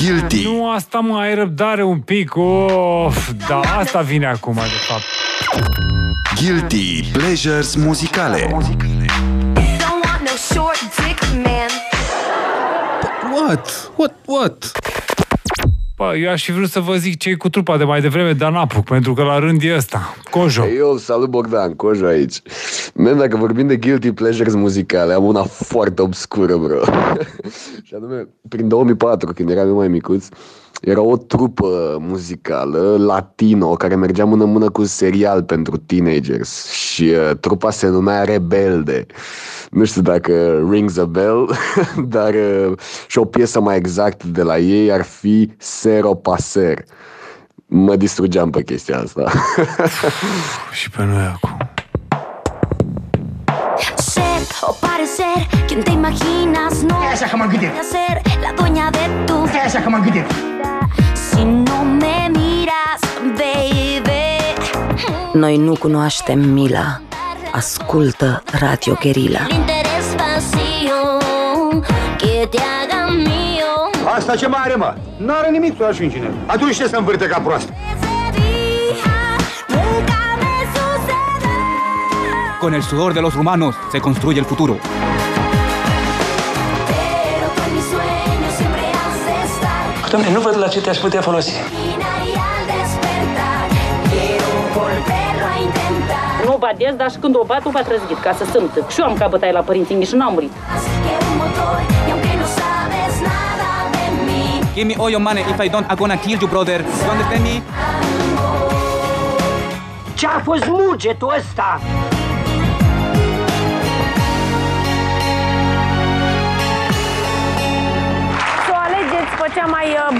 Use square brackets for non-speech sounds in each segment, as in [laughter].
Guilty. Nu, asta mă, ai răbdare un pic. Of, da, asta vine acum, de fapt. Guilty Pleasures muzicale. Don't want no short dick man. What? What? What? Bă, eu aș fi vrut să vă zic ce e cu trupa de mai devreme, dar n-apuc, pentru că la rând e ăsta. Cojo. Eu, salut Bogdan, Cojo aici. Man, dacă vorbim de guilty pleasures muzicale, am una foarte obscură, bro. [laughs] și anume, prin 2004, când eram eu mai micuț, era o trupă muzicală latino care mergea mână-mână cu un serial pentru teenagers și uh, trupa se numea Rebelde. Nu știu dacă rings a bell, [laughs] dar uh, și o piesă mai exact de la ei ar fi Sero Paser. Mă distrugeam pe chestia asta. [laughs] Și pe noi acum. Parecer quien te imaginas no Esa que m-am gândit. voy a ser la dueña de tu Esa que m-am gândit. Si no me miras, baby. Noi nu cunoaștem mila. Ascultă Radio Guerilla. El interés vacío que te haga mío. Asta ce mai are, mă? N-are nimic să ajungi în el. Atunci ce să învârte ca proastă? Con el sudor de los rumanos se construye el futuro. Doamne, nu văd la ce te-aș putea folosi. Y al despertar, quiero volverlo a intentar. Nu badez, dar și când o bat, o bat răzghit, ca să sunt. Și eu am capătai la părinții mei și n-am murit. Así que un motor, y aunque no sabes nada de mí, Give me all your money if I don't, I'm gonna kill you, brother. You understand me? Ce-a fost mugetul ăsta?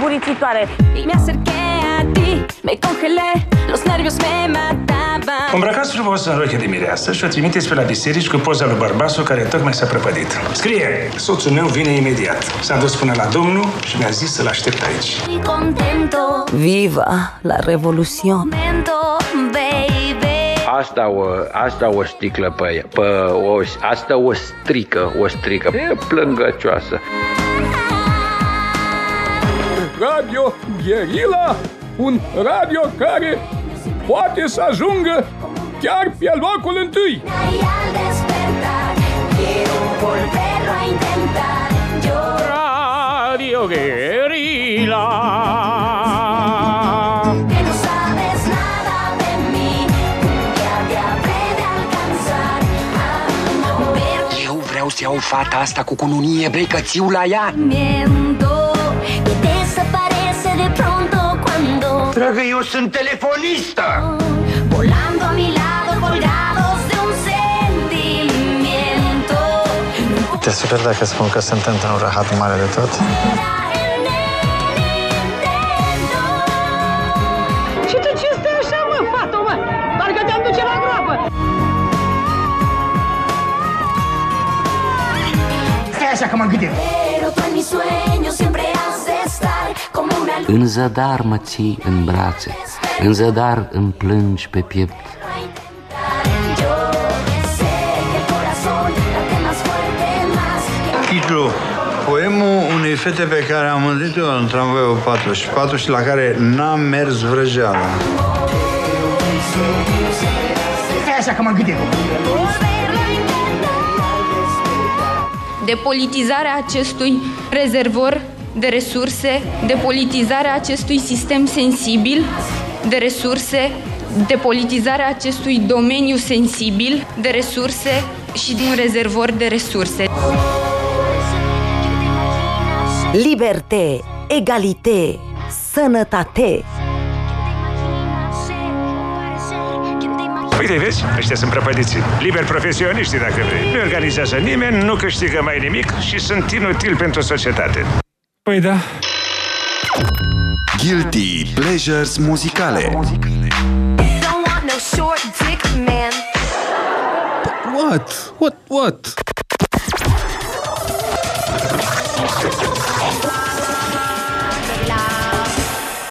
Cea mai uh, buricitoare. me acerqué a ti, me congelé, los nervios me mataban. Îmbrăcați frumos în rochie de mireasă și o trimiteți pe la biserici cu poza lui bărbasul care tocmai s-a prăpădit. Scrie, soțul meu vine imediat. S-a dus până la Domnul și mi-a zis să-l aștept aici. Y contento, Viva la revolución! momento, baby. Asta o, asta o sticlă pe, ea, pe o, asta o strică, o strică, e plângăcioasă. Radio Guerilla, un radio care poate să ajungă chiar pe locul întâi. Y al despertar, quiero volverlo a intentar. Yo Radio Guerilla. que no sabes nada de mí, ya te habré de alcanzar. A Eu vreau să iau fata asta cu cununie, vrei că țiu la ea? Miento Dragă, eu sunt telefonistă! volando a mi lado colgados de un sentimiento. No Te super dacă spun că sunt într-un rahat mare de tot. importa en el intento. Și tu ce stai așa, mă, fată, mă? Parcă te-am duce la groapă. Stai așa că m-am gândit. Pero În zadar mă ții în brațe, în zadar îmi plângi pe piept. Yo sé que el corazón late más fuerte, más que Titlu Poemul unei fete pe care am întâlnit-o în tramvaiul 44 și la care n-am mers vrăjeala. Stai așa că m-am gândit. volverlo a intentar. depolitizarea acestui rezervor de resurse, depolitizarea acestui sistem sensibil de resurse, depolitizarea acestui domeniu sensibil de resurse și din un rezervor de resurse. Liberté, egalité, sănătate. Uite, vezi? Ăștia sunt prăpădiți. Liber profesioniști, dacă vrei. Nu organizează nimeni, nu câștigă mai nimic și sunt inutili pentru societate. Păi da. Guilty Pleasures muzicale. What? What? What?